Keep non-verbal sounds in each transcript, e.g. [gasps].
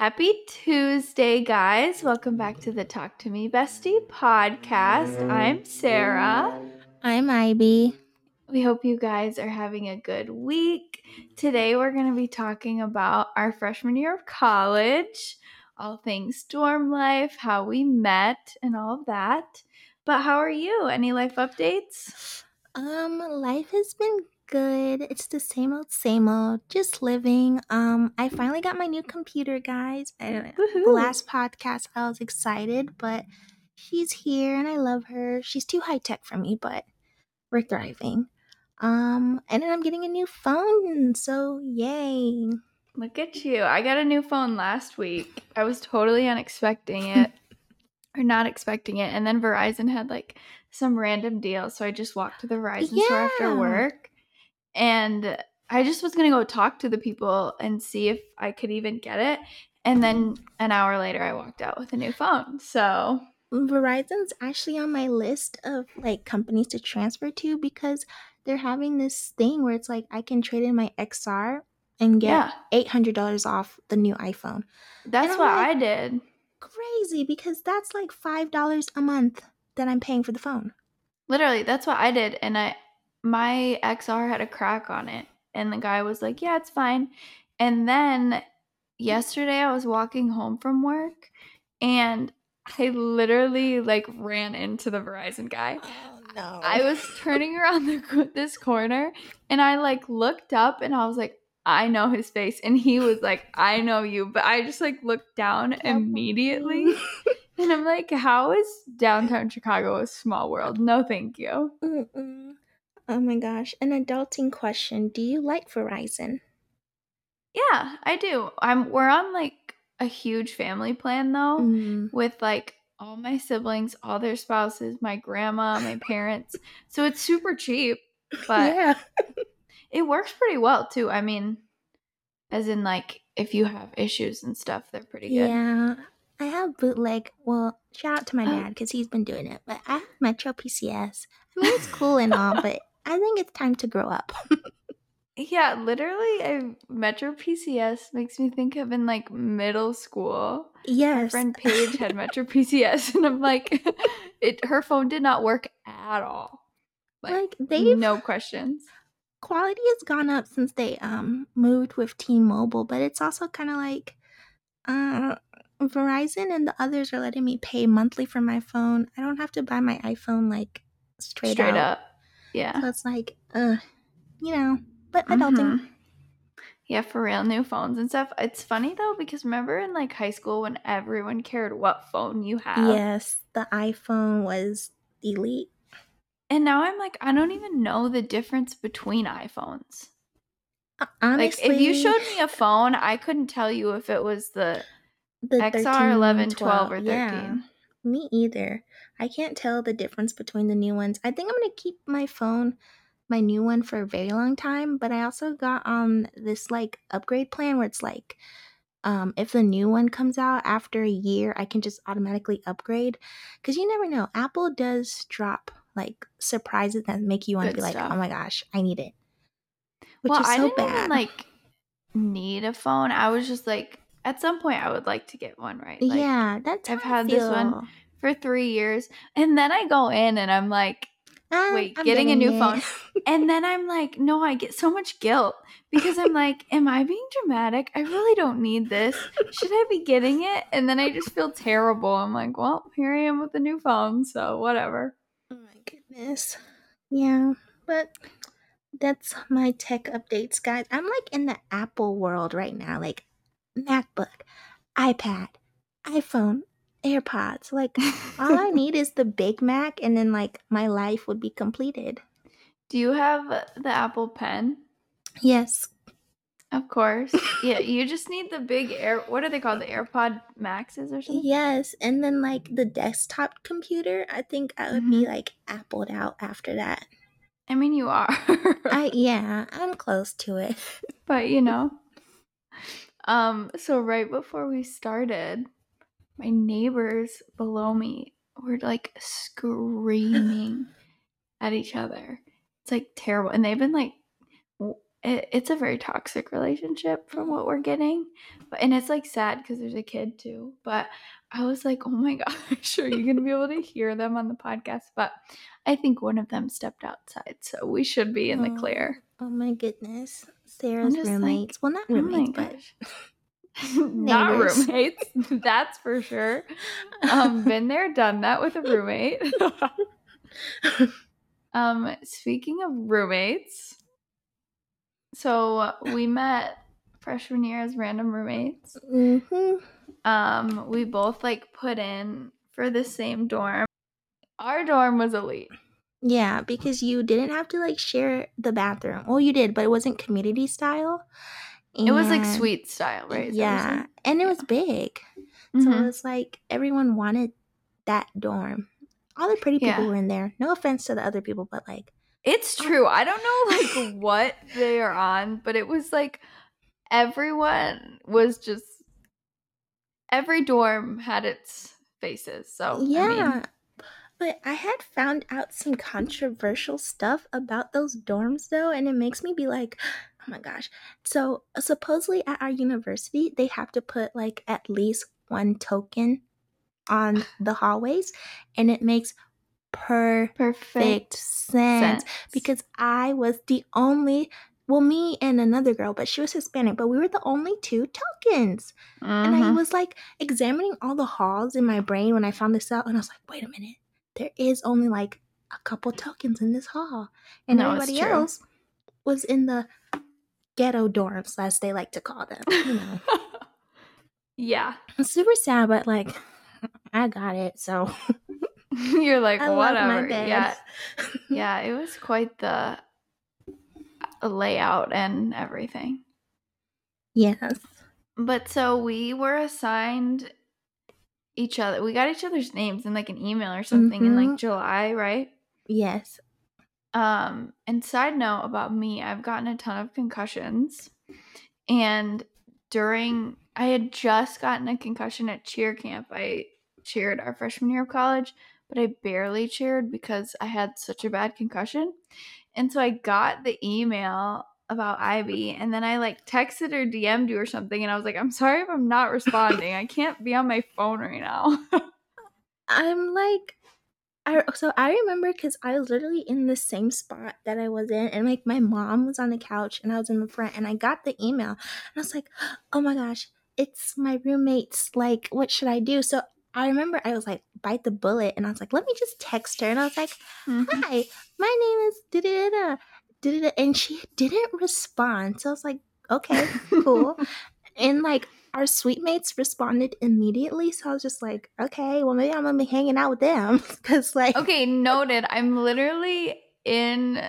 Happy Tuesday, guys. Welcome back to the Talk to Me Bestie podcast. I'm Sarah. I'm Ivy. We hope you guys are having a good week. Today, we're going to be talking about our freshman year of college, all things dorm life, how we met, and all of that. But how are you? Any life updates? Um, life has been good. It's the same old, same old. Just living. Um, I finally got my new computer, guys. I, the last podcast, I was excited, but she's here and I love her. She's too high tech for me, but we're thriving. Um, and then I'm getting a new phone, so yay! Look at you. I got a new phone last week. I was totally unexpecting it. [laughs] or not expecting it. And then Verizon had like some random deal. So I just walked to the Verizon store after work. And I just was going to go talk to the people and see if I could even get it. And then an hour later, I walked out with a new phone. So, Verizon's actually on my list of like companies to transfer to because they're having this thing where it's like I can trade in my XR and get yeah, eight hundred dollars off the new iPhone. that's what like- I did. Crazy because that's like five dollars a month that I'm paying for the phone. Literally, that's what I did. And I, my XR had a crack on it. And the guy was like, yeah, it's fine. And then yesterday I was walking home from work and I literally like ran into the Verizon guy. Oh no! I was turning around the, this corner and I like looked up and I was like, I know his face. And he was like, I know you. But I just like looked down immediately. [laughs] And I'm like, how is downtown Chicago a small world? No, thank you. Mm-mm. Oh my gosh! An adulting question: Do you like Verizon? Yeah, I do. I'm we're on like a huge family plan though, Mm. with like all my siblings, all their spouses, my grandma, my parents. So it's super cheap, [laughs] but yeah. it works pretty well too. I mean, as in like if you have issues and stuff, they're pretty good. Yeah, I have bootleg. Well, shout out to my Oh. dad because he's been doing it. But I have Metro PCS. I mean, it's cool and [laughs] all, but I think it's time to grow up. [laughs] Yeah, literally, I, Metro PCS makes me think of in like middle school. Yes. My friend Paige had [laughs] Metro PCS, and I'm like, [laughs] it. Her phone did not work at all. like they've no questions. quality has gone up since they um moved with T-Mobile, but it's also kind of like uh Verizon and the others are letting me pay monthly for my phone. I don't have to buy my iPhone like straight, Straight, out. up, yeah. So it's like, uh, you know, but adulting. Mhm. Yeah, for real, new phones and stuff. It's funny though because remember in like high school when everyone cared what phone you had. Yes, the iPhone was elite. And now I'm like, I don't even know the difference between iPhones. Uh, Honestly, like if you showed me a phone, I couldn't tell you if it was the the XR 11, 12, or 13. Yeah, me either. I can't tell the difference between the new ones. I think I'm gonna keep my phone, my new one, for a very long time. But I also got on this like upgrade plan where it's like, um, if the new one comes out after a year, I can just automatically upgrade. Because you never know, Apple does drop like surprises that make you want to be like, oh my gosh, I need it. Which well, is I so didn't bad. even like need a phone. I was just like, at some point, I would like to get one, right? Like, yeah, that's I've I had this one. For three years, and then I go in and I'm like, Ah, Wait, I'm getting a new it. phone. [laughs] and then I'm like, no, I get so much guilt because I'm like, am I being dramatic? I really don't need this. Should I be getting it? And then I just feel terrible. I'm like, well, here I am with a new phone, so whatever. Oh my goodness. Yeah, but that's my tech updates, guys. I'm like in the Apple world right now, like MacBook, iPad, iPhone, AirPods. Like all I [laughs] need is the Big Mac and then like my life would be completed. Do you have the Apple Pen? Yes. Of course. [laughs] yeah, you just need the big air. What are they called? The AirPod Maxes or something? Yes, and then like the desktop computer, I think I would be like appled out after that. I mean, you are. I [laughs] yeah, I'm close to it. but you know. Um, so right before we started, my neighbors below me were like screaming [laughs] at each other. It's like terrible. And they've been like it, it's a very toxic relationship from what we're getting. But and it's like sad because there's a kid too. But I was like, oh my [laughs] gosh, are you gonna be able to hear them on the podcast? But I think one of them stepped outside, so we should be in the Oh, clear. Oh my goodness. Sarah's just like, roommates. well, not Oh roommates, but gosh. [laughs] Not roommates, [laughs] that's for sure. Um, been there, done that with a roommate. [laughs] um, speaking of roommates, so we met freshman year as random roommates. hmm Um, we both like put in for the same dorm. Our dorm was elite. Yeah, because you didn't have to like share the bathroom. Well, you did, but it wasn't community style. It was like suite style, right? Is that what you're Yeah, and it was big. So Mhm. it was like everyone wanted that dorm. All the pretty people Yeah. were in there. No offense to the other people, but like, It's true. I don't know like [laughs] what they are on, but it was like everyone was just every dorm had its faces. So yeah. I mean, but I had found out some controversial stuff about those dorms though, and it makes me be like, my gosh. So supposedly at our university, they have to put like at least one token on [sighs] the hallways, and it makes perfect perfect sense sense. because I was the only, well, me and another girl, but she was Hispanic, but we were the only two tokens. And I Mhm. was like examining all the halls in my brain when I found this out, and I was like, wait a minute, there is only like a couple tokens in this hall, and No, everybody else was in the ghetto dorms, as they like to call them. You know, [laughs] yeah. it's super sad, but like, I got it, so [laughs] You're like I whatever. Yeah. [laughs] Yeah, it was quite the uh, layout and everything. yes, But so we were assigned each other. We got each other's names in like an email or something in Mhm. like July, right? yes, Um, and side note about me, I've gotten a ton of concussions. And during I had just gotten a concussion at cheer camp. I cheered our freshman year of college, but I barely cheered because I had such a bad concussion. And so I got the email about Ivy and then I like texted or DM'd you or something and I was like, I'm sorry if I'm not responding. I can't be on my phone right now. [laughs] I'm like, I so I remember because I was literally in the same spot that I was in, and like my mom was on the couch and I was in the front, and I got the email, and I was like, [gasps] oh my gosh, it's my roommates. Like, what should I do? So I remember I was like, bite the bullet, and I was like, let me just text her, and I was like, Mhm. hi, my name is da da da, and she didn't respond. So I was like, okay, cool. [laughs] and like our suite mates responded immediately so i was just like okay well maybe i'm gonna be hanging out with them [laughs] because like Okay, noted. I'm literally in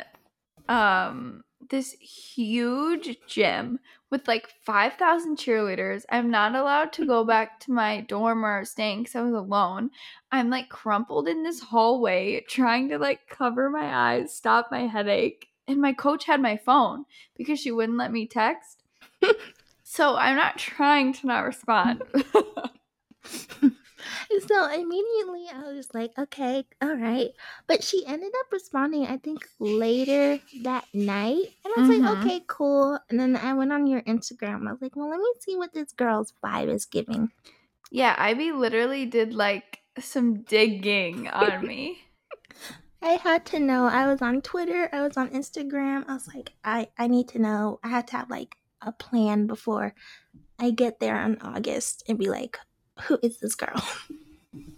um this huge gym with like 5,000 cheerleaders. I'm not allowed to go back to my dorm where I was staying because I was alone. I'm like crumpled in this hallway trying to like cover my eyes, stop my headache. And my coach had my phone because she wouldn't let me text. [laughs] so I'm not trying to not respond. [laughs] so immediately i was like okay all right but she ended up responding i think later that night and i was Mhm. like okay cool and then i went on your instagram i was like well let me see what this girl's vibe is giving yeah, Ivy literally did like some digging on me. [laughs] I had to know. I was on Twitter. I was on Instagram. I was like, I, I need to know. I had to have like a plan before I get there in August and be like, who is this girl? [laughs]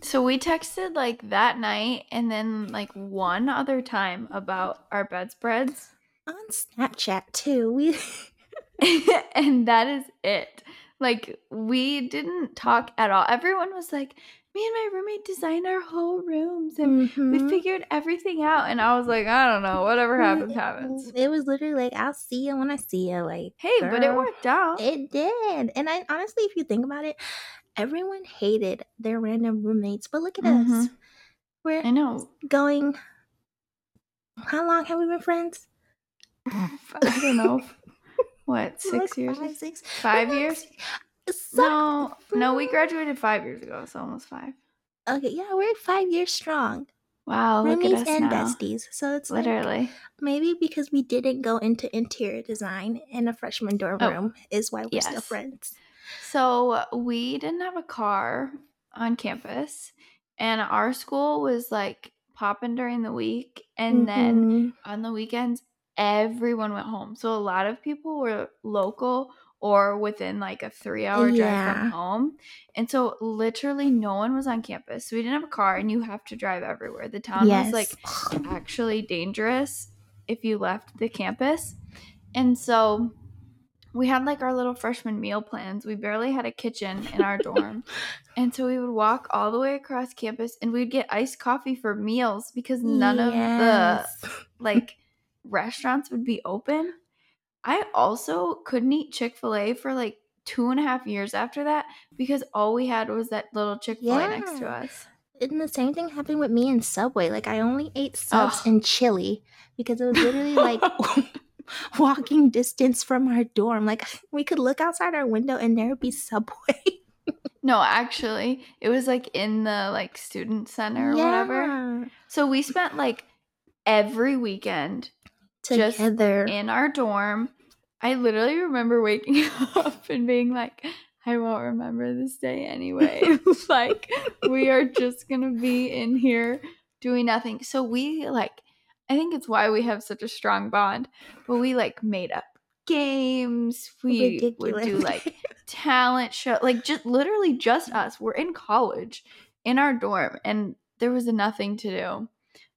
So we texted like that night and then like one other time about our bedspreads. on Snapchat too. We [laughs] and that is it. Like we didn't talk at all. Everyone was like, me and my roommate designed our whole rooms and we Mhm. figured everything out. And I was like, I don't know, whatever happens, happens. It was literally like, I'll see you when I see you. Like, Hey, but it worked out. It did. And I honestly, if you think about it, everyone hated their random roommates. But look at us. Mhm. We're I know. going. How long have we been friends? I don't know. [laughs] What, six Like years? Five, six. Five years? So, No, no, we graduated five years ago, so almost five. Okay, yeah, we're five years strong. Wow, look at roomies us and now. besties. So it's like Literally. maybe because we didn't go into interior design in a freshman dorm Oh, room is why we're still yes. friends. So we didn't have a car on campus, and our school was like popping during the week, and then Mhm. on the weekends everyone went home. So a lot of people were local or within like a three hour drive Yeah. from home. And so literally no one was on campus. So we didn't have a car and you have to drive everywhere. The town yes. was like actually dangerous if you left the campus. And so we had like our little freshman meal plans. We barely had a kitchen in our dorm. [laughs] And so we would walk all the way across campus and we'd get iced coffee for meals because none of the [laughs] like restaurants would be open. I also couldn't eat Chick fil A for like two and a half years after that because all we had was that little Chick fil A next to us. And the same thing happened with me in Subway. Like I only ate subs and chili because it was literally like [laughs] [laughs] walking distance from our dorm. Like we could look outside our window and there would be Subway. [laughs] No, actually, it was like in the like student center or whatever. Yeah. So we spent like every weekend Just Together. in our dorm. I literally remember waking [laughs] up and being like, I won't remember this day anyway. [laughs] [laughs] like, we are just gonna be in here doing nothing. So, we like, I think it's why we have such a strong bond, but we like made up games. We would do like talent show, like, just literally just us. We're in college in our dorm, and there was nothing to do.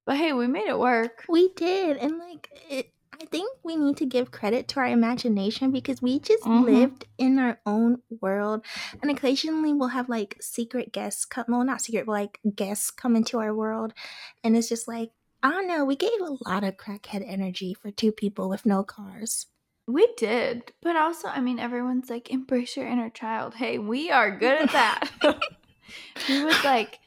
But hey, we made it work. We did, and like it. I think we need to give credit to our imagination because we just Mhm. lived in our own world, and occasionally we'll have like secret guests come. Well, not secret, but like guests come into our world, and it's just like I don't know. We gave a lot of crackhead energy for two people with no cars. We did, but also, I mean, everyone's like, embrace your inner child. Hey, we are good at that. [laughs] [laughs] we was like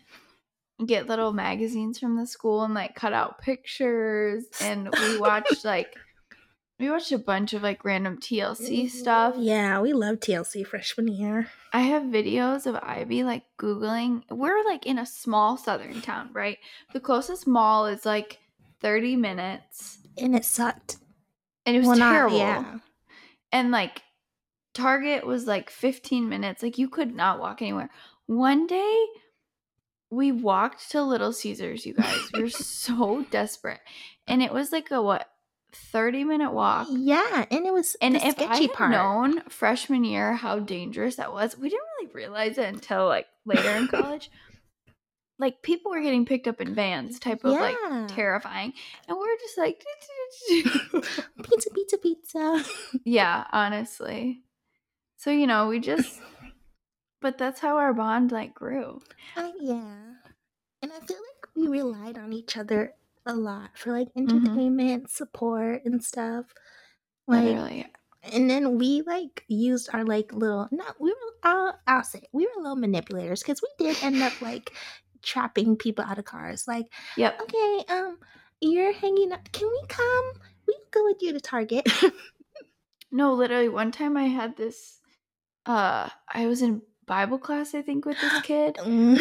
get little magazines from the school and like cut out pictures, [laughs] and we watched like we watched a bunch of like random TLC stuff. Yeah, we love TLC freshman year. I have videos of Ivy like Googling. We're like in a small southern town, right? The closest mall is like 30 minutes, And it sucked. and it was Well, not- terrible. yeah. and like Target was like 15 minutes. Like you could not walk anywhere. One day we walked to Little Caesars, you guys. we're [laughs] so desperate. And it was like a what 30 minute walk. Yeah, and it was And the if I sketchy had part. known freshman year how dangerous that was, we didn't really realize it until like later in [laughs] college. Like people were getting picked up in vans, type of like terrifying. And we're just like [laughs] pizza, pizza, pizza. Yeah, honestly. So, you know, we just but that's how our bond like grew. Uh, yeah. And I feel like we relied on each other a lot for like Mm-hmm. entertainment, support, and stuff. Like, Literally. and then we like used our like little no, we were uh, I'll say it, we were little manipulators because we did end up like trapping people out of cars. Like, Yep. okay, um, you're hanging out. Can we come? We go with you to Target. [laughs] No, literally one time I had this uh I was in Bible class I think with this [gasps] kid. Mm.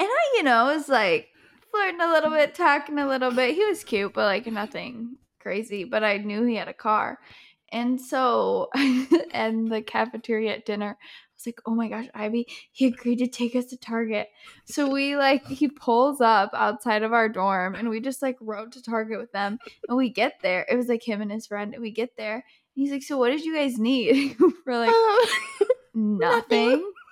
And I, you know, was like flirting a little bit, talking a little bit. He was cute, but like nothing crazy. But I knew he had a car. And so, [laughs] and the cafeteria at dinner, I was like, oh my gosh, Ivy, he agreed to take us to Target. So we like, he pulls up outside of our dorm and we just like rode to Target with them. And we get there. It was like him and his friend. And we get there. And he's like, so what did you guys need? [laughs] We're like, [laughs] Um, nothing. [laughs]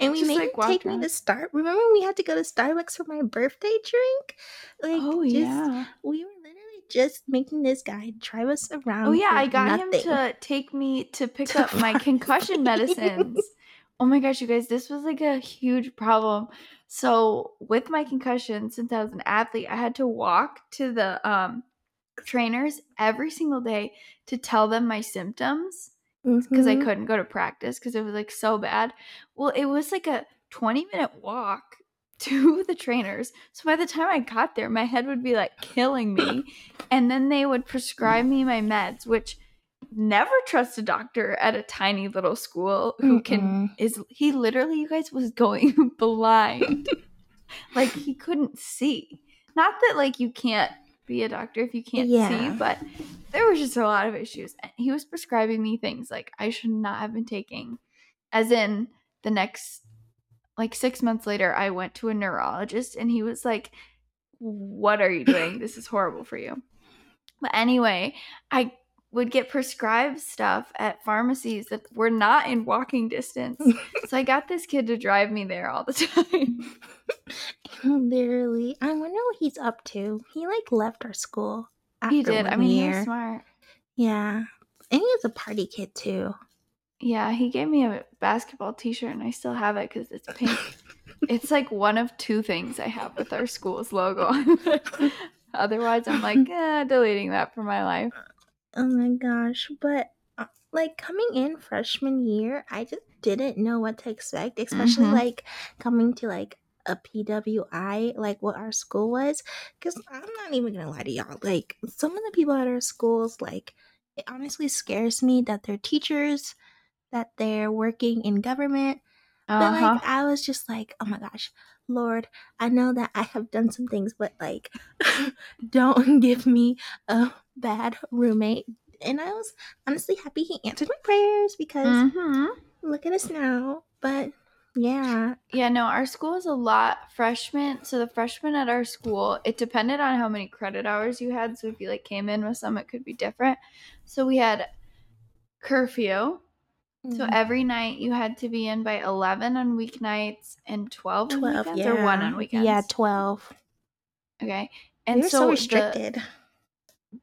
And we Just, made like, take me to Star. Remember we had to go to Starbucks for my birthday drink? Like, Oh, just, yeah. We were literally just making this guy drive us around. Oh yeah, I got nothing. him to take me to pick To up my [laughs] concussion medicines. Oh my gosh, you guys, this was like a huge problem. So with my concussion, since I was an athlete, I had to walk to the um trainers every single day to tell them my symptoms because I Mhm. couldn't go to practice because it was like so bad. Well, it was like a 20 minute walk [laughs] to the trainers. So by the time I got there, my head would be like killing me. And then they would prescribe me my meds, which never trust a doctor at a tiny little school who can Mm-mm. is he literally you guys was going [laughs] blind. [laughs] like he couldn't see. Not that like you can't be a doctor if you can't Yeah. see, but there was just a lot of issues. And he was prescribing me things like I should not have been taking. As in the next like 6 months later I went to a neurologist and he was like what are you doing? [laughs] This is horrible for you. But anyway, I would get prescribed stuff at pharmacies that were not in walking distance. so I got this kid to drive me there all the [laughs] time. [laughs] Literally, I wonder what he's up to. He like left our school. After he did. I mean, he year. was smart. Yeah, and he's a party kid too. Yeah, he gave me a basketball T-shirt, and I still have it because it's pink. [laughs] it's like one of two things I have with our school's logo. Otherwise, I'm like, eh, deleting that from my life. Oh my gosh, but uh, like coming in freshman year, I just didn't know what to expect, especially Mhm. like coming to like a PWI, like what our school was. Because I'm not even gonna lie to y'all, like some of the people at our schools, like it honestly scares me that they're teachers, that they're working in government. But Uh-huh. like I was just like, oh my gosh, Lord, I know that I have done some things, but like [laughs] don't give me a bad roommate. And I was honestly happy he answered my prayers because hmm look at us now. But yeah. Yeah, no, our school is a lot freshmen. So the freshmen at our school, it depended on how many credit hours you had. So if you like came in with some, it could be different. So we had curfew. So Mhm. every night you had to be in by eleven on weeknights and twelve, on 12, weekends, yeah. or one on weekends. Yeah, 12. Okay. And We're so, so restricted. The,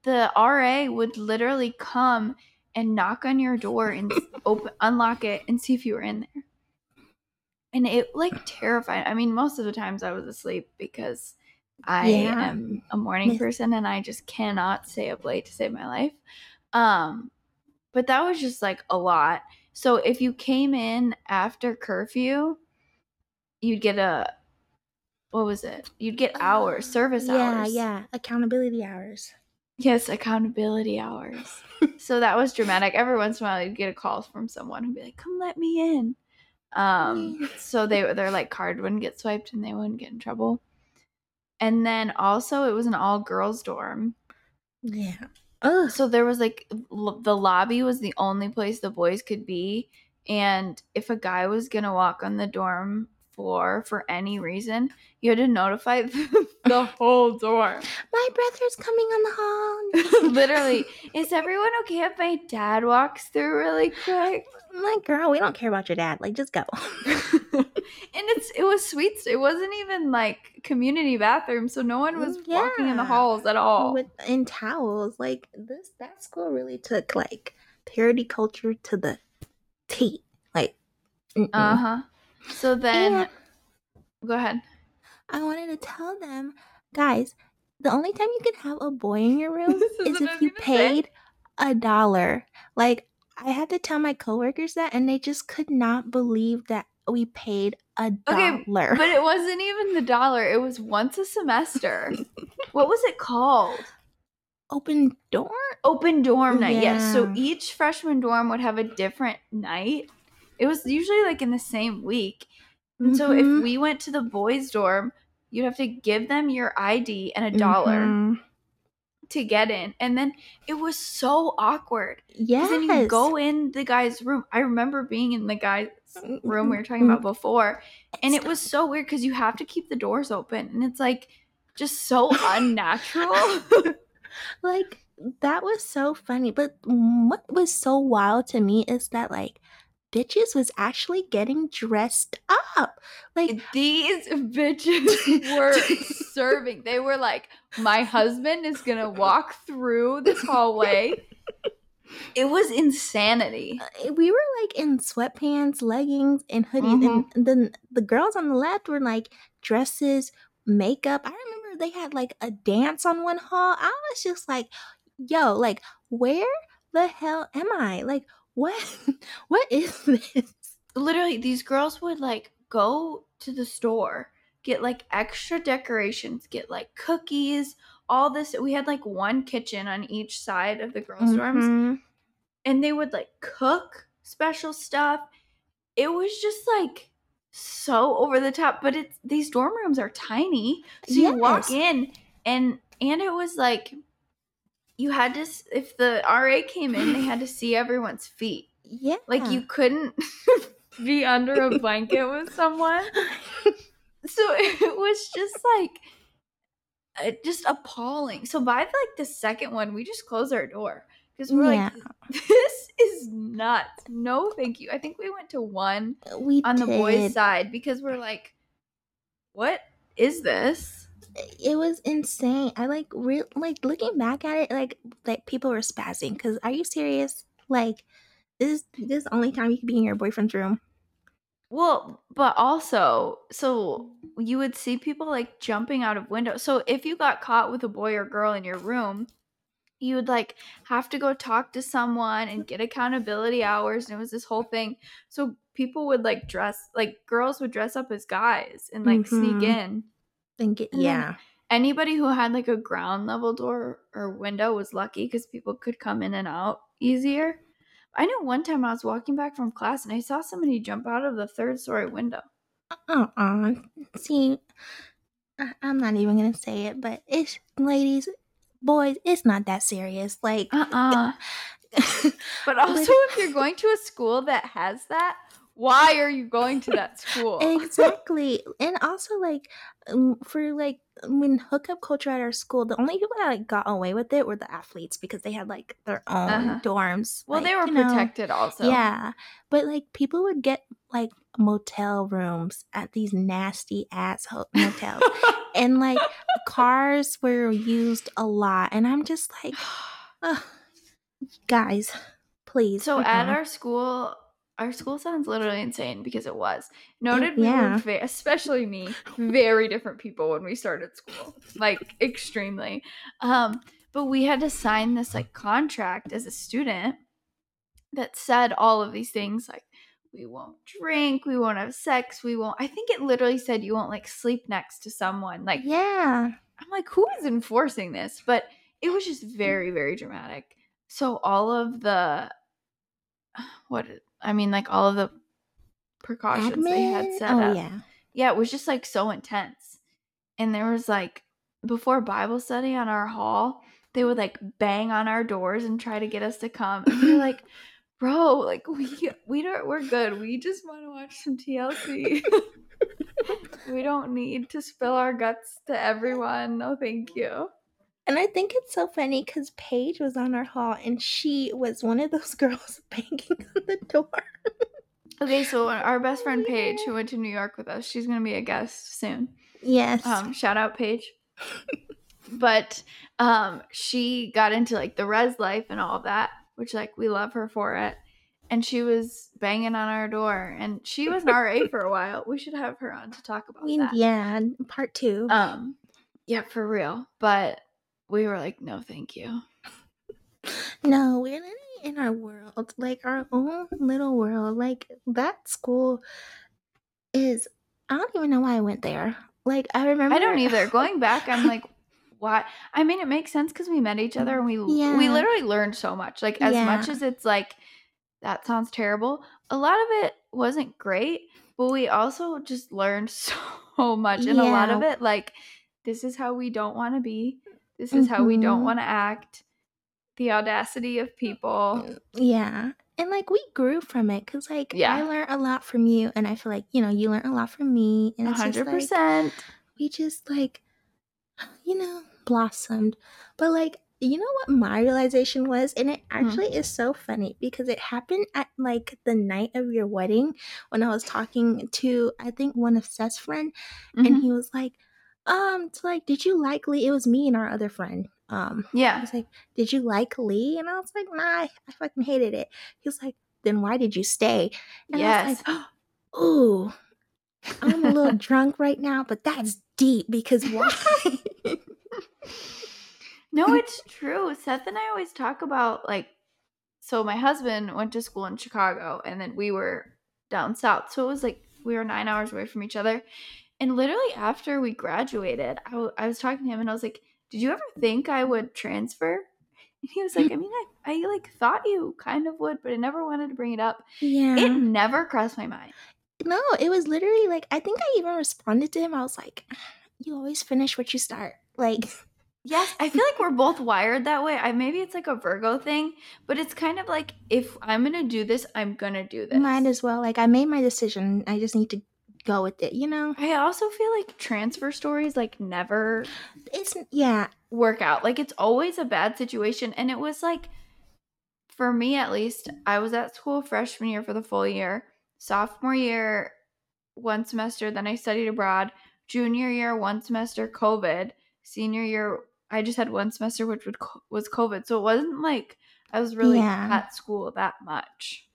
RA would literally come and knock on your door and [laughs] open, unlock it, and see if you were in there. And it like terrified. I mean, most of the times I was asleep because I Yeah. am a morning person and I just cannot stay up late to save my life. Um, but that was just like a lot. So if you came in after curfew, you'd get a what was it? You'd get hours, Uh, service yeah, hours. Yeah, yeah, accountability hours. Yes, accountability hours. so that was dramatic. Every once in a while, you'd get a call from someone who'd be like, "Come let me in." Um, so they their like card wouldn't get swiped and they wouldn't get in trouble. And then also, it was an all girls dorm, Yeah. Ugh. so there was like l- the lobby was the only place the boys could be, and if a guy was gonna walk on the dorm floor for any reason, you had to notify [laughs] the whole dorm. My brother's coming on the hall. [laughs] Literally, [laughs] is everyone okay if my dad walks through really quick? Like, girl, we don't care about your dad. Like, just go. and it's it was suite. It wasn't even like community bathroom, so no one was walking in the halls at all. With in towels, like this, that school really took like purity culture to the T. Like. Uh huh. So then, And go ahead. I wanted to tell them, guys, the only time you can have a boy in your room [laughs] is if you gonna say. paid a dollar. Like, I had to tell my coworkers that, and they just could not believe that we paid a Okay, dollar. But it wasn't even the dollar. It was once a semester. [laughs] what was it called? Open door? Open dorm night. Yes. So each freshman dorm would have a different night. It was usually like in the same week. And so if Mhm. we went to the boys' dorm, you'd have to give them your ID and a dollar Mhm. to get in. And then it was so awkward. Because Yes. then you go in the guy's room. I remember being in the guy's room we were talking about before. And it was so weird because you have to keep the doors open. And it's like just so [laughs] unnatural. like that was so funny but what was so wild to me is that like bitches was actually getting dressed up like These bitches [laughs] [laughs] were [laughs] serving. They were like, my husband is to walk through this hallway. It was insanity. uh, we were like in sweatpants leggings and hoodies Mm-hmm. and then the girls on the left were like dresses makeup i remember they had like a dance on one hall i was just like yo like where the hell am i like what [laughs] what is this Literally, these girls would like go to the store, get like extra decorations, get like cookies, all this. We had like one kitchen on each side of the girls' dorms. Mhm. and they would like cook special stuff. It was just like so over the top, but it's these dorm rooms are tiny. So you walk in and and it was like you had to if the RA came in, they had to see everyone's feet. Yeah. Like you couldn't [laughs] be under a blanket with someone. [laughs] So it was just like uh, just appalling. So by like the second one, we just closed our door because we're Yeah. like, this is nuts. No, thank you. I think we went to one we on the boys' side because we're like, what is this? It was insane. I like real like looking back at it, like like people were spazzing. Because are you serious? Like this is this is the only time you could be in your boyfriend's room. Well, but also, so you would see people like jumping out of windows. So if you got caught with a boy or girl in your room, you would like have to go talk to someone and get accountability hours. And it was this whole thing. So people would like dress, like girls would dress up as guys and like sneak Mhm. in. Get yeah. Anybody who had like a ground level door or window was lucky because people could come in and out easier. I know one time I was walking back from class and I saw somebody jump out of the third story window. Uh uh-uh. See, I, I'm not even gonna say it, but it's ladies, boys. It's not that serious. Like. Uh-uh. [laughs] But also, if you're going to a school that has that, why are you going to that school? [laughs] exactly and also like um, for like when hookup culture at our school the only people that like got away with it were the athletes because they had like their own Uh-huh. dorms well, like, they were you know, protected also. yeah but like people would get like motel rooms at these nasty ass motels [laughs] and like cars were used a lot and i'm just like [sighs] guys please so at our school, our school sounds literally insane because it was. Noted we yeah. were, ve- especially me, very different people when we started school, like extremely. Um, but we had to sign this like contract as a student that said all of these things like we won't drink, we won't have sex, we won't. I think it literally said you won't like sleep next to someone. Like yeah I'm like, who is enforcing this? But it was just very, very dramatic. So all of the [sighs] what I mean, like all of the precautions they had set oh up. yeah Yeah, it was just like so intense. And there was like before Bible study on our hall, they would like bang on our doors and try to get us to come. And we were like, bro, like we we don't we're good. We just want to watch some TLC. [laughs] we don't need to spill our guts to everyone. No, thank you. And I think it's so funny because Paige was on our hall and she was one of those [laughs] girls banging on the door. Okay, so our best friend Paige, who went to New York with us, she's gonna be a guest soon. Yes. Um, shout out Paige. [laughs] but um, she got into like the res life and all of that, which like we love her for it. And she was banging on our door, and she was an RA for a while. We should have her on to talk about we, that. yeah, part two. Um, yeah, for real. But we were like, no, thank you. no, we're living in our world, like our own little world. Like that school is. I don't even know why I went there. Like I remember. I don't either. [laughs] Going back, I'm like, why? I mean, it makes sense because we met each other and we we literally learned so much. Like as much as it's like that sounds terrible, a lot of it wasn't great, but we also just learned [laughs] so much, and a lot of it like this is how we don't want to be. This is how we don't Mhm. want to act. The audacity of people. Yeah. And like we grew from it because like Yeah. I learned a lot from you, and I feel like you know you learned a lot from me, and A it's just hundred like percent. we just like [sighs] you know blossomed. But like you know what my realization was, and it Hmm. actually is so funny because it happened at like the night of your wedding when I was talking to I think one of Seth's friend, and Mhm. he was like, um, to like, did you like Lee? It was me and our other friend. Um, I Yeah. was like, did you like Lee? And I was like, nah, I I fucking hated it. He was like, then why did you stay? And I was Yes. like, [gasps] ooh, I'm a little [laughs] drunk right now, but that's deep because why? [laughs] No, it's true. Seth and I always talk about like so my husband went to school in Chicago and then we were down south. So it was like we were 9 hours away from each other. And literally after we graduated, I, w- I was talking to him and I was like, "Did you ever think I would transfer?" And [laughs] he was like, mm. "I mean, I, I like thought you kind of would, but I never wanted to bring it up. yeah. It never crossed my mind." no, it was literally like, I think I even responded to him. I was like, ah, you always finish what you start. Like, [laughs] Yes, I feel like we're both wired that way. I maybe it's like a Virgo thing, but it's kind of like if I'm gonna do this, I'm gonna do this. Might as well. Like I made my decision. I just need to go with it. You know. I also feel like transfer stories like never It's yeah. work out. Like it's always a bad situation. And it was like, for me at least, I was at school freshman year for the full year, sophomore year, one semester, then I studied abroad, junior year, one semester, COVID, senior year, I just had one semester, which would, was COVID. So it wasn't like I was really Yeah. at school that much.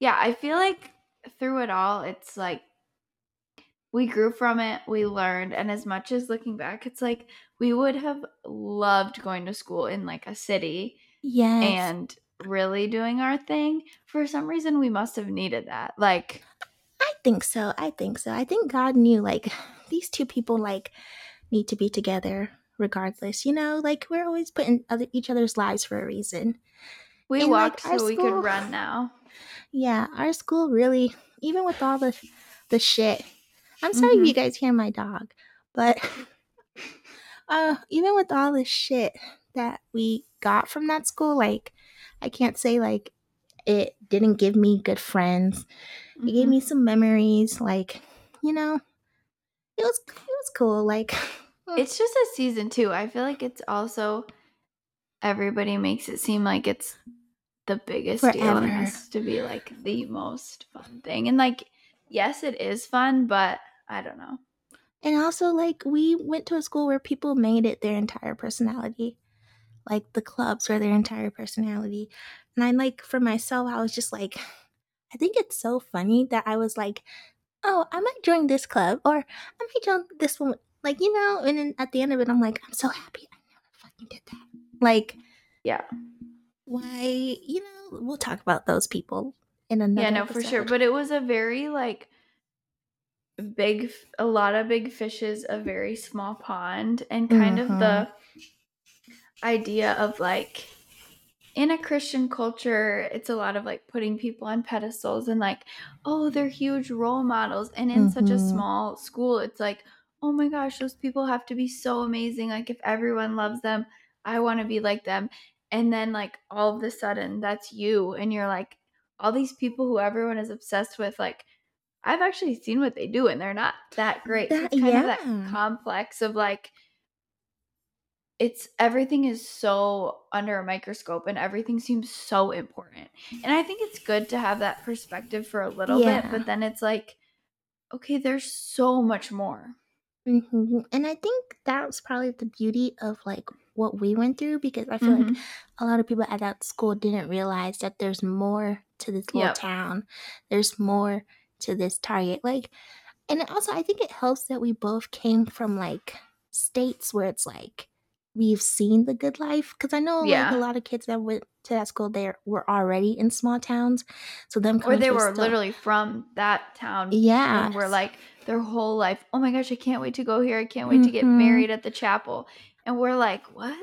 Yeah, I feel like through it all, it's like we grew from it, we learned, and as much as looking back, it's like we would have loved going to school in like a city Yes. and really doing our thing. For some reason, we must have needed that. Like, I think so. I think so. I think God knew like [sighs] these two people like need to be together regardless. You know, like we're always putting other each other's lives for a reason. we And, walked our so we could run now. Yeah, our school really, even with all the the shit. I'm sorry Mhm. if you guys hear my dog, but [laughs] uh, even with all the shit that we got from that school, like I can't say like it didn't give me good friends. It gave Mhm. me some memories, like you know, it was it was cool. Like [laughs] It's just a season two. I feel like it's also everybody makes it seem like it's the biggest deal and has to be like the most fun thing. And like, yes, it is fun, but I don't know. And also, like, we went to a school where people made it their entire personality. Like, the clubs were their entire personality. And I, like, for myself, I was just like, I think it's so funny that I was like, oh, I might join this club or I might join this one. Like, you know, and then at the end of it, I'm like, I'm so happy I never fucking did that. Like, Yeah. Why, you know, we'll talk about those people in another yeah, no, for sure. But it was a very like big, a lot of big fishes, a very small pond, and kind of the idea of like in a Christian culture, it's a lot of like putting people on pedestals and like, oh, they're huge role models. And in such a Mhm. small school, it's like, oh my gosh, those people have to be so amazing. Like, if everyone loves them, I want to be like them. And then, like, all of a sudden, that's you. And you're like, all these people who everyone is obsessed with, like, I've actually seen what they do and they're not that great. so it's kind of that complex of like, it's everything is so under a microscope and everything seems so important. And I think it's good to have that perspective for a little Yeah. bit, but then it's like, okay, there's so much more. hmm And I think that's probably the beauty of like what we went through because I feel like Mhm. a lot of people at that school didn't realize that there's more to this little Yep. town. There's more to this target. Like, and also I think it helps that we both came from like states where it's like we've seen the good life. Because I know like a lot of kids that went to that school there were already in small towns, so them or they were still- literally from that town yeah, and were like their whole life, oh my gosh, I can't wait to go here. I can't wait to get Mhm. married at the chapel. And we're like, what?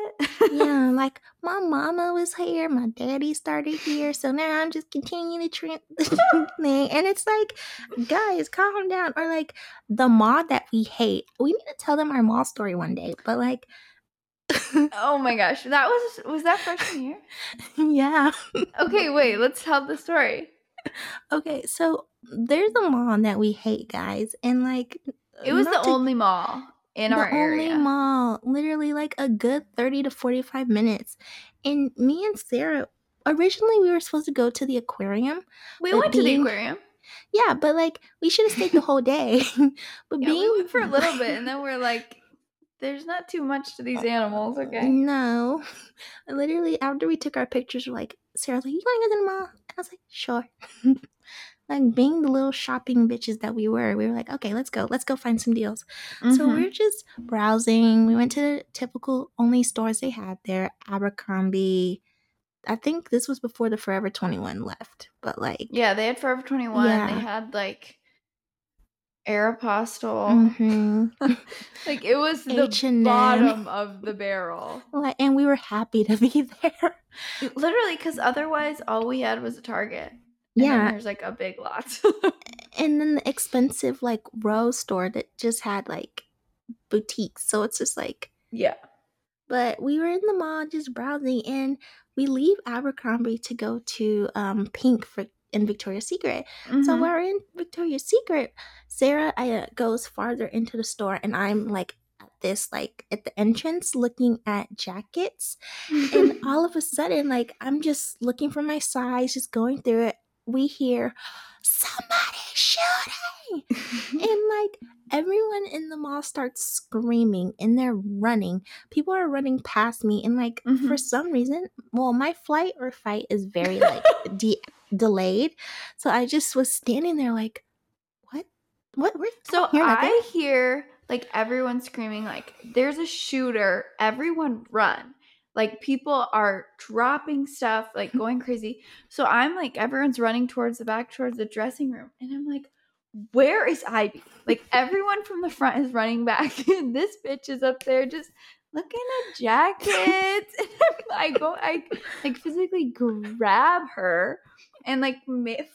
yeah, [laughs] like my mama was here, my daddy started here, so now I'm just continuing the trend [laughs] [laughs] thing. And it's like, guys, calm down. Or like the mall that we hate. We need to tell them our mall story one day. But like, oh my gosh. That was, was that freshman year? yeah. Okay, wait, let's tell the story. Okay, so there's a mall that we hate, guys, and like It was the to- only mall in the our only mall, literally like a good 30 to 45 minutes. And me and Sarah, originally we were supposed to go to the aquarium. we went to the aquarium. Yeah, but like we should have stayed the whole day. [laughs] but Yeah, being we went for a little bit and then we're like, there's not too much to these uh, animals, okay? No. [laughs] Literally after we took our pictures, we're like, Sarah's like, You wanna go to the mall? And I was like, Sure. [laughs] like being the little shopping bitches that we were, we were like, okay, let's go, let's go find some deals. So Mhm. we are just browsing. We went to the typical only stores they had there, Abercrombie. I think this was before the Forever 21 left, but like, yeah, they had Forever 21. Yeah. They had like Aeropostale. mhm. [laughs] Like it was the H&M. bottom of the barrel. like, and we were happy to be [laughs] there. Literally, because otherwise all we had was a Target. Yeah, there's like a big lot. [laughs] and then the expensive like rose store that just had like boutiques. So it's just like yeah. But we were in the mall just browsing, and we leave Abercrombie to go to um, Pink for in Victoria's Secret. So Mhm. while we're in Victoria's Secret, Sarah uh, goes farther into the store, and I'm like at this like at the entrance looking at jackets, and [laughs] all of a sudden, like I'm just looking for my size, just going through it. We hear somebody shooting [laughs] and like everyone in the mall starts screaming and they're running people are running past me and like for Mhm. some reason well my flight or fight is very like [laughs] de- delayed so i just was standing there like what what we're So? I hear like everyone screaming like there's a shooter, everyone run. Like people are dropping stuff, like [laughs] going crazy. So I'm like everyone's running towards the back towards the dressing room and I'm like where is Ivy? Like everyone from the front is running back [laughs] and this bitch is up there just looking at jackets. [laughs] and I go I like physically grab her and like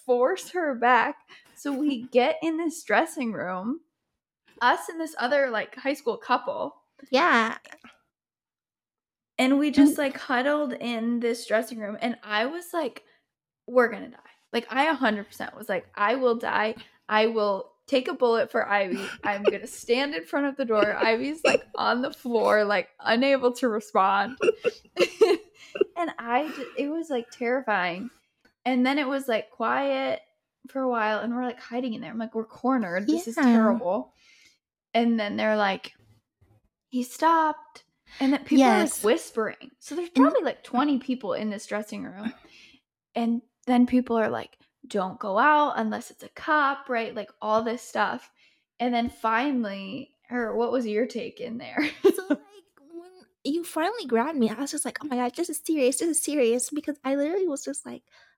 force her back so we get in this dressing room, us and this other like high school couple, yeah and we mm. just like huddled in this dressing room. And I was like, we're gonna die. Like, I 100% was like, I will die. I will take a bullet for Ivy. I'm gonna stand in front of the door. Ivy's like on the floor, like unable to respond. [laughs] and I, it was like terrifying. And then it was like quiet for a while, and we're like hiding in there. I'm like, we're cornered. This is terrible. And then they're like, he stopped. And that people Yes. are like whispering. So there's And- probably like 20 people in this dressing room. And then people are like, don't go out unless it's a cop, right? Like all this stuff. And then finally, or what was your take in there? so like when you finally grabbed me, I was just like, "Oh my god, this is serious! This is serious!" Because I literally was just like, "Mm, mm, mm, mm,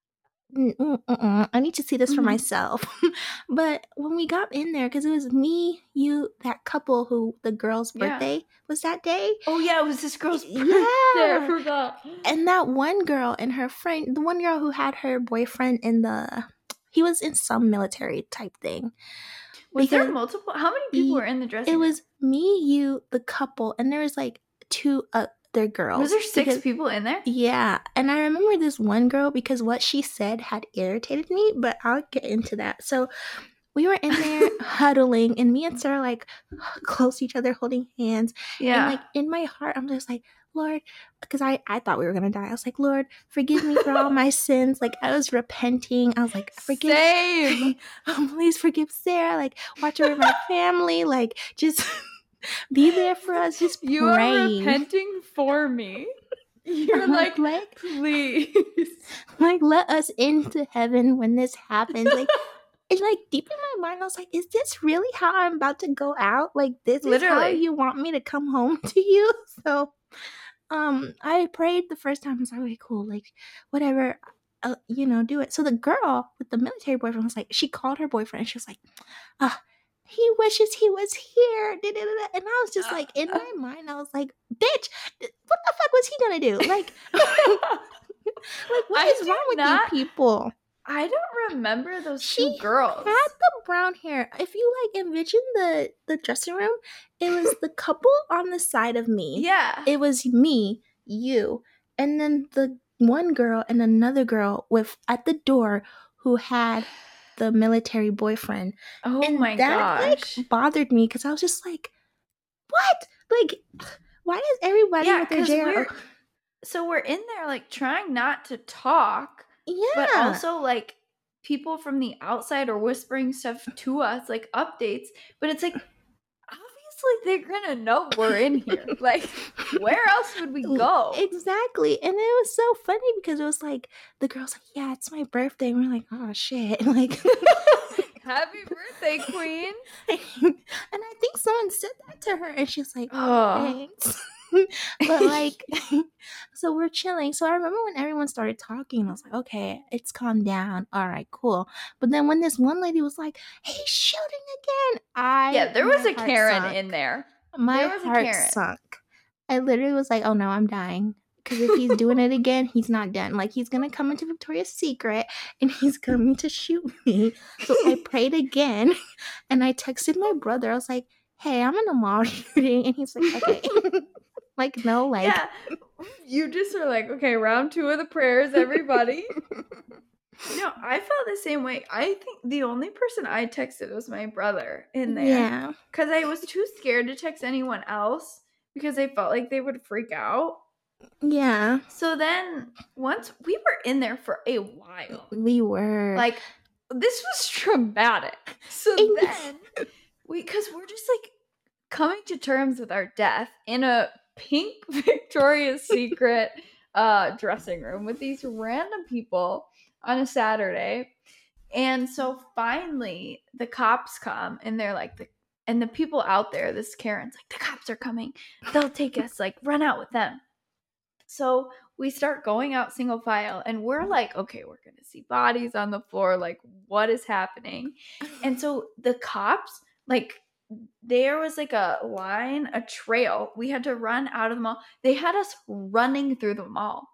"I need to see this for Mhm. myself." [laughs] but when we got in there, because it was me, you, that couple who the girl's Yeah. birthday was that day, oh, yeah, it was this girl's Yeah. birthday. I forgot. and that one girl and her friend, the one girl who had her boyfriend in the, he was in some military type thing. Was there multiple? How many people Ye- were in the dressing It room? was me, you, the couple, and there was like two other girls. Was there six because- people in there? Yeah, and I remember this one girl because what she said had irritated me, but I'll get into that. So we were in there [laughs] huddling, and me and Sarah like [sighs] close to each other, holding hands. Yeah. And like in my heart, I'm just like, Lord, because I I thought we were gonna die. I was like, Lord, forgive me for all my [laughs] sins. Like I was repenting. I was like, forgive. Same. Oh, [laughs] please forgive Sarah. Like watch over my family. Like just be there for us. Just [laughs] You are repenting for me. You're [laughs] like, like, please. [laughs] like let us into heaven when this happens. Like it's like deep in my mind i was like is this really how i'm about to go out? Like this is how Literally. you want me to come home to you? So um i prayed the first time. I was like okay cool. Like whatever. Uh, you know do it. So the girl with the military boyfriend was like she called her boyfriend. And she was like ah he wishes he was here da, da, da, da." and i was just like in uh. my mind i was like bitch what the fuck was he gonna do like [laughs] [laughs] like what I is wrong with not- you people I don't remember those She two girls. had the brown hair. If you like envision the the dressing room, it was the couple on the side of me. yeah. It was me, you, and then the one girl and another girl with at the door who had the military boyfriend. oh and my that gosh. like bothered me because I was just like, what? Like, why is everybody Yeah, with their we're- so we're in there like trying not to talk, Yeah, but also like people from the outside are whispering stuff to us, like updates. But it's like they're gonna know we're in here. [laughs] Like, where else would we go? Exactly. And it was so funny because it was like the girl's like, Yeah, it's my birthday. And we're like, Oh shit. [laughs] Like [laughs] Happy birthday, Queen. and I think someone said that to her and she's like, Oh. Thanks. [laughs] but [laughs] like [laughs] so we're chilling. So I remember when everyone started talking, I was like, okay, it's calmed down. All right, cool. But then when this one lady was like, he's shooting again, I Yeah, there was a Karen sunk. in there. My there heart sunk. I literally was like, oh no, I'm dying. Because if he's doing it again, he's not done. Like he's gonna come into Victoria's Secret and he's coming to shoot me. So I prayed again and I texted my brother. I was like, hey, I'm in a mall shooting. And he's like, okay. Like, no, [laughs] like yeah. You just are like, okay, round two of the prayers, everybody. [laughs] no, I felt the same way. I think the only person I texted was my brother in there. Yeah. Because I was too scared to text anyone else because I felt like they would freak out. Yeah. So then once we were in there for a while, We were like this was traumatic. So then we because we're just like coming to terms with our death in a pink [laughs] Victoria's Secret uh dressing room with these random people on a Saturday. And so finally the cops come and they're like the and the people out there, this Karen's like, the cops are coming. They'll take us, like, run out with them. So we start going out single file and we're like, okay, we're gonna see bodies on the floor, like what is happening? And so the cops, like there was like a line, a trail. We had to run out of the mall. They had us running through the mall.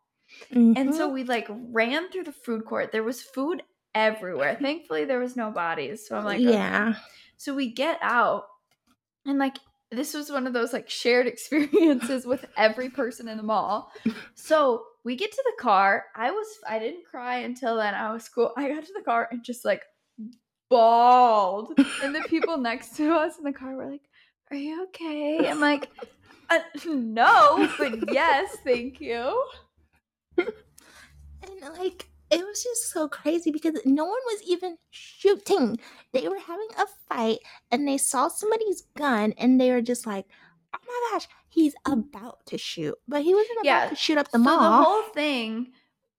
And Mm-hmm. so we like ran through the food court. There was food everywhere. Thankfully there was no bodies. So I'm like, okay. yeah. So we get out and like this was one of those like shared [laughs] experiences with every person in the mall. So we get to the car. I was I didn't cry until then. I was cool. I got to the car and just like bawled. [laughs] And the people next to us in the car were like, Are you okay? I'm like, [laughs] uh, [laughs] no, but yes, thank you. And like it was just so crazy because no one was even shooting. They were having a fight and they saw somebody's gun and they were just like, "Oh my gosh, he's about to shoot." But he wasn't about Yeah, to shoot up the so mall. the whole thing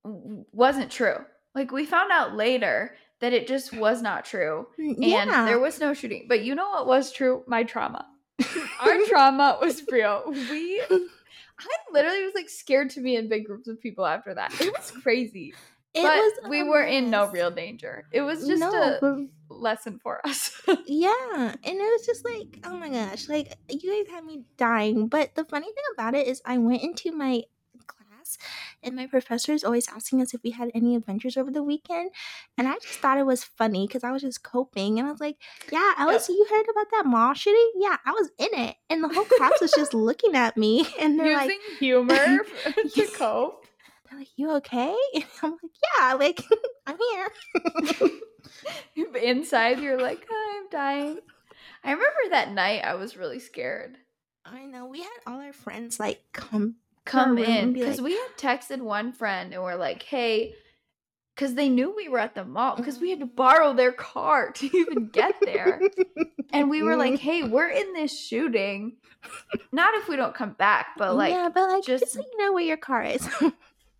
wasn't true. Like we found out later that it just was not true. Mm, and yeah. there was no shooting. But you know what was true? My trauma. [laughs] Our trauma was real. We, I literally was like scared to be in big groups of people after that. It was crazy. It but was we were in no real danger. It was just No, a but- lesson for us. [laughs] Yeah, and it was just like, oh my gosh, like you guys had me dying. But the funny thing about it is, I went into my class, and my professor is always asking us if we had any adventures over the weekend, and I just thought it was funny because I was just coping, and I was like, yeah, Alice, you heard about that mall shooting? Yeah, I was in it, and the whole class was just looking at me, [laughs] and they're Using like, humor [laughs] [laughs] to cope. they're like, you okay? And I'm like, yeah, like I'm here. Inside, you're like, I'm dying. I remember that night I was really scared. I know we had all our friends like come come in because like- we had texted one friend and we're like, hey, because they knew we were at the mall because we had to borrow their car [laughs] to even get there. and we were like, hey, we're in this shooting. Not if we don't come back, but like, yeah, but like just, just- so you know where your car is.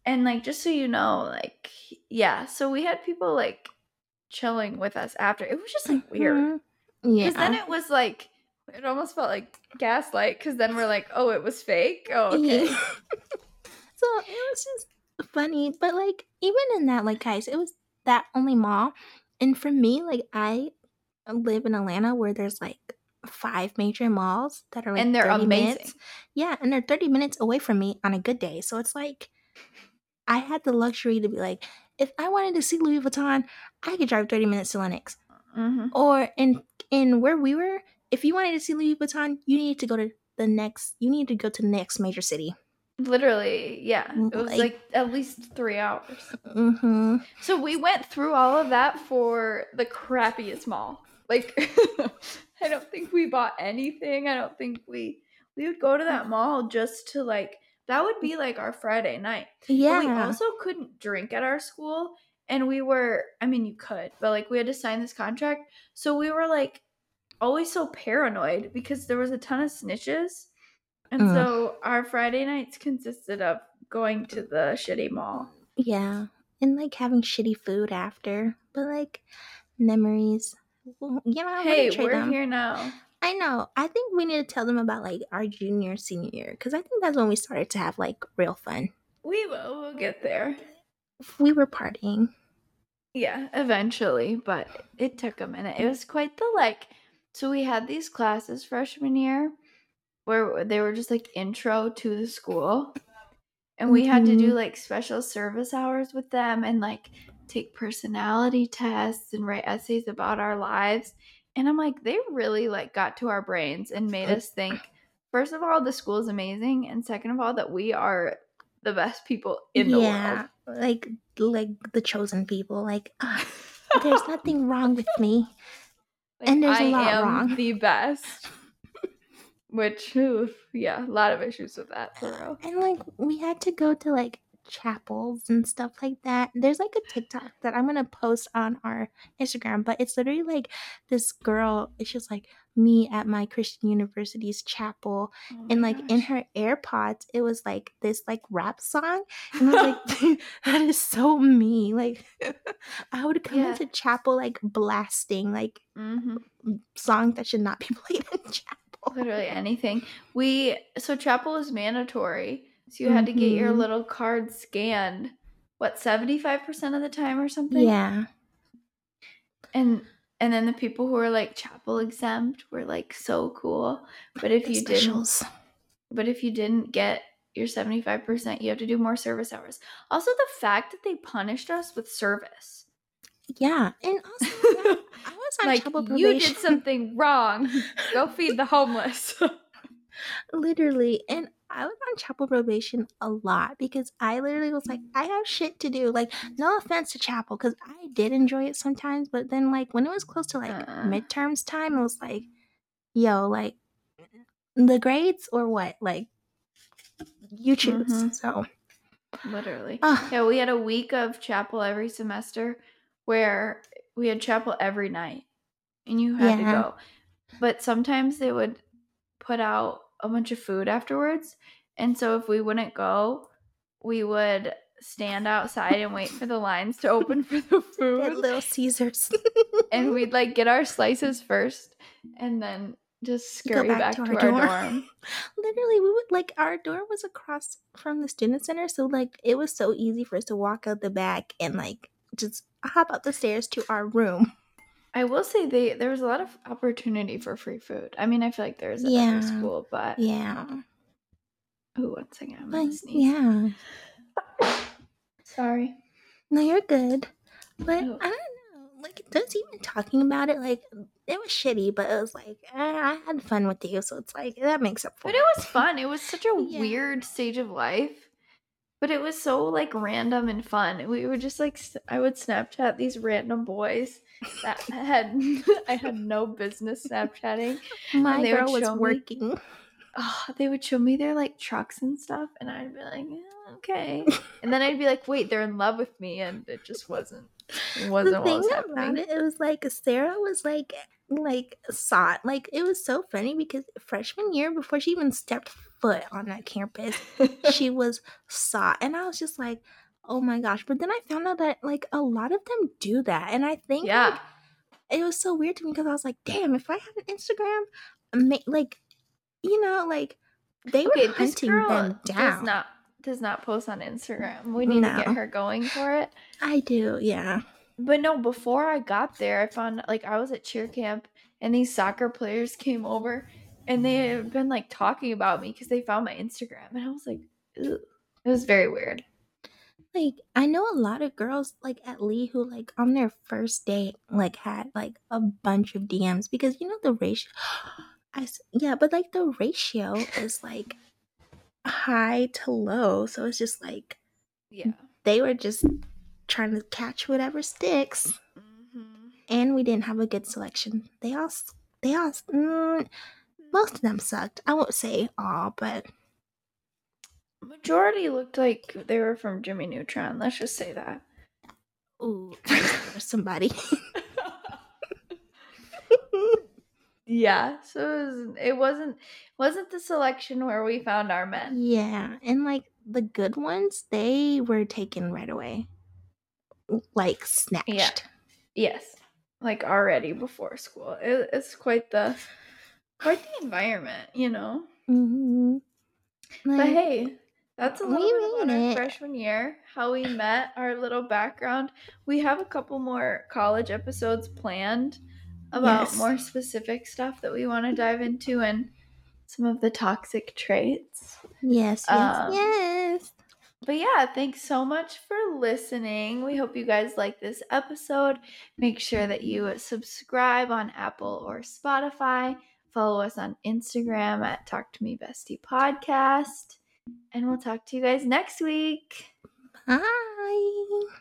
and like, just so you know, like, yeah. So we had people like chilling with us after. It was just like weird. Mhm. Yeah. Because then it was like, it almost felt like gaslight because then we're like, oh, it was fake. Oh, okay. Yeah. [laughs] so it was just funny, but like even in that, like guys, it was that only mall, and for me, like I live in Atlanta where there's like five major malls that are like and they're 30 amazing. minutes. Yeah, and they're thirty minutes away from me on a good day, so it's like I had the luxury to be like, if I wanted to see Louis Vuitton, I could drive thirty minutes to Lenox. hmm or in in where we were if you wanted to see louis vuitton you needed to go to the next you needed to go to the next major city Literally, yeah. It was Like- like at least three hours. mm-hmm So we went through all of that for the crappiest mall. Like, [laughs] I don't think we bought anything. I don't think we we would go to that mall just to like that would be like our Friday night. But yeah we also couldn't drink at our school, and we were I mean you could, but like we had to sign this contract, so we were like always so paranoid because there was a ton of snitches. And Ugh. so our Friday nights consisted of going to the shitty mall. Yeah. And like having shitty food after. But like memories. Well, you know, I Hey, we're them. here now. I know. I think we need to tell them about like our junior, senior year. Because I think that's when we started to have like real fun. We will. We'll get there. We were partying. Yeah, eventually, but it took a minute. It was quite the like. So we had these classes freshman year where they were just like intro to the school. And we had to do Mhm. like special service hours with them and like take personality tests and write essays about our lives. And I'm like, they really like got to our brains and made us think first of all, the school is amazing, and second of all, that we are the best people in the world. yeah. Like like the chosen people. Like ah, there's [laughs] nothing wrong with me. Like, And there's a I lot am wrong. the best. Which, oof, yeah, a lot of issues with that for real. And like we had to go to like chapels and stuff like that. There's like a TikTok that I'm gonna post on our Instagram, but it's literally like this girl, it's just like me at my Christian University's chapel Oh and like in gosh. her AirPods, it was like this like rap song. And I was like, [laughs] that is so me. Like [laughs] I would come Yeah. into chapel like blasting like Mhm. songs that should not be [laughs] played in chapel. literally anything. We so chapel is mandatory, so you had to get your Mhm. little card scanned. What seventy five percent of the time or something? Yeah. and and then the people who were like chapel exempt were like so cool. But if The you didn't, specials. but if you didn't get your seventy five percent, you have to do more service hours. Also, the fact that they punished us with service. Yeah. And also yeah, [laughs] I was on like chapel you did something wrong. Go feed the [laughs] homeless. [laughs] literally and i was on chapel probation a lot because i literally was like i have shit to do like no offense to chapel because i did enjoy it sometimes but then like when it was close to like Uh-uh. midterms time it was like yo like the grades or what like you choose Mhm. so Literally. ah, Yeah, we had a week of chapel every semester where we had chapel every night and you had Yeah. to go. But sometimes they would put out a bunch of food afterwards. And so if we wouldn't go, we would stand outside and wait for the lines to open for the [laughs] food. little caesars And we'd like get our slices first and then just scurry back back, to to, our our, dorm. dorm. [laughs] literally we would like our door was across from the student center so like it was so easy for us to walk out the back and like just hop up the stairs to our room I will say they there was a lot of opportunity for free food. I mean, I feel like there's at every school, but yeah Ooh, one second. I'm gonna sneeze. yeah [laughs] Sorry. no you're good but Oh. i don't know like just even talking about it like it was shitty but it was like eh, i had fun with you so it's like that makes up for it. But it was fun. It was such a [laughs] Yeah. weird stage of life. But it was so like random and fun. We were just like I would Snapchat these random boys that [laughs] had [laughs] I had no business Snapchatting. [laughs] my girl was show me- working Oh, they would show me their like trucks and stuff, and I'd be like, "Yeah, okay. And then I'd be like, wait, they're in love with me, and it just wasn't. It wasn't the thing was about happening. it, it was like Sarah was like like sought. Like it was so funny because freshman year, before she even stepped foot on that campus, [laughs] she was sought, and I was just like, oh my gosh. But then I found out that like a lot of them do that, and I think yeah. like, it was so weird to me because I was like, damn, if I had an Instagram, like you know, like they Okay, were hunting them does not does not post on Instagram. We need to get her going for it. I do, yeah. But no, before I got there, I found like I was at cheer camp and these soccer players came over and they had been like talking about me because they found my Instagram and I was like, Ew. it was very weird. like I know a lot of girls like at Lee who like on their first date like had like a bunch of DMs because you know the ratio [gasps] I yeah, but like the ratio is like high to low, so it's just like Yeah. they were just trying to catch whatever sticks, hmm and we didn't have a good selection. They all they all mm, most of them sucked. I won't say all, but Majority looked like they were from Jimmy Neutron. Let's just say that. ooh, I just thought of somebody. [laughs] Yeah, so it, was, it wasn't wasn't the selection where we found our men. Yeah, and like the good ones, they were taken right away. Like snatched. Yes, like already before school. It, it's quite the quite the environment, you know. hmm But hey, that's a little bit about our it. freshman year, how we met, our little background. We have a couple more college episodes planned about Yes. more specific stuff that we want to dive into and some of the toxic traits. yes, yes, Um, yes. But yeah, thanks so much for listening. We hope you guys like this episode. Make sure that you subscribe on Apple or Spotify. Follow us on Instagram at Talk to Me Bestie Podcast. And we'll talk to you guys next week. Bye.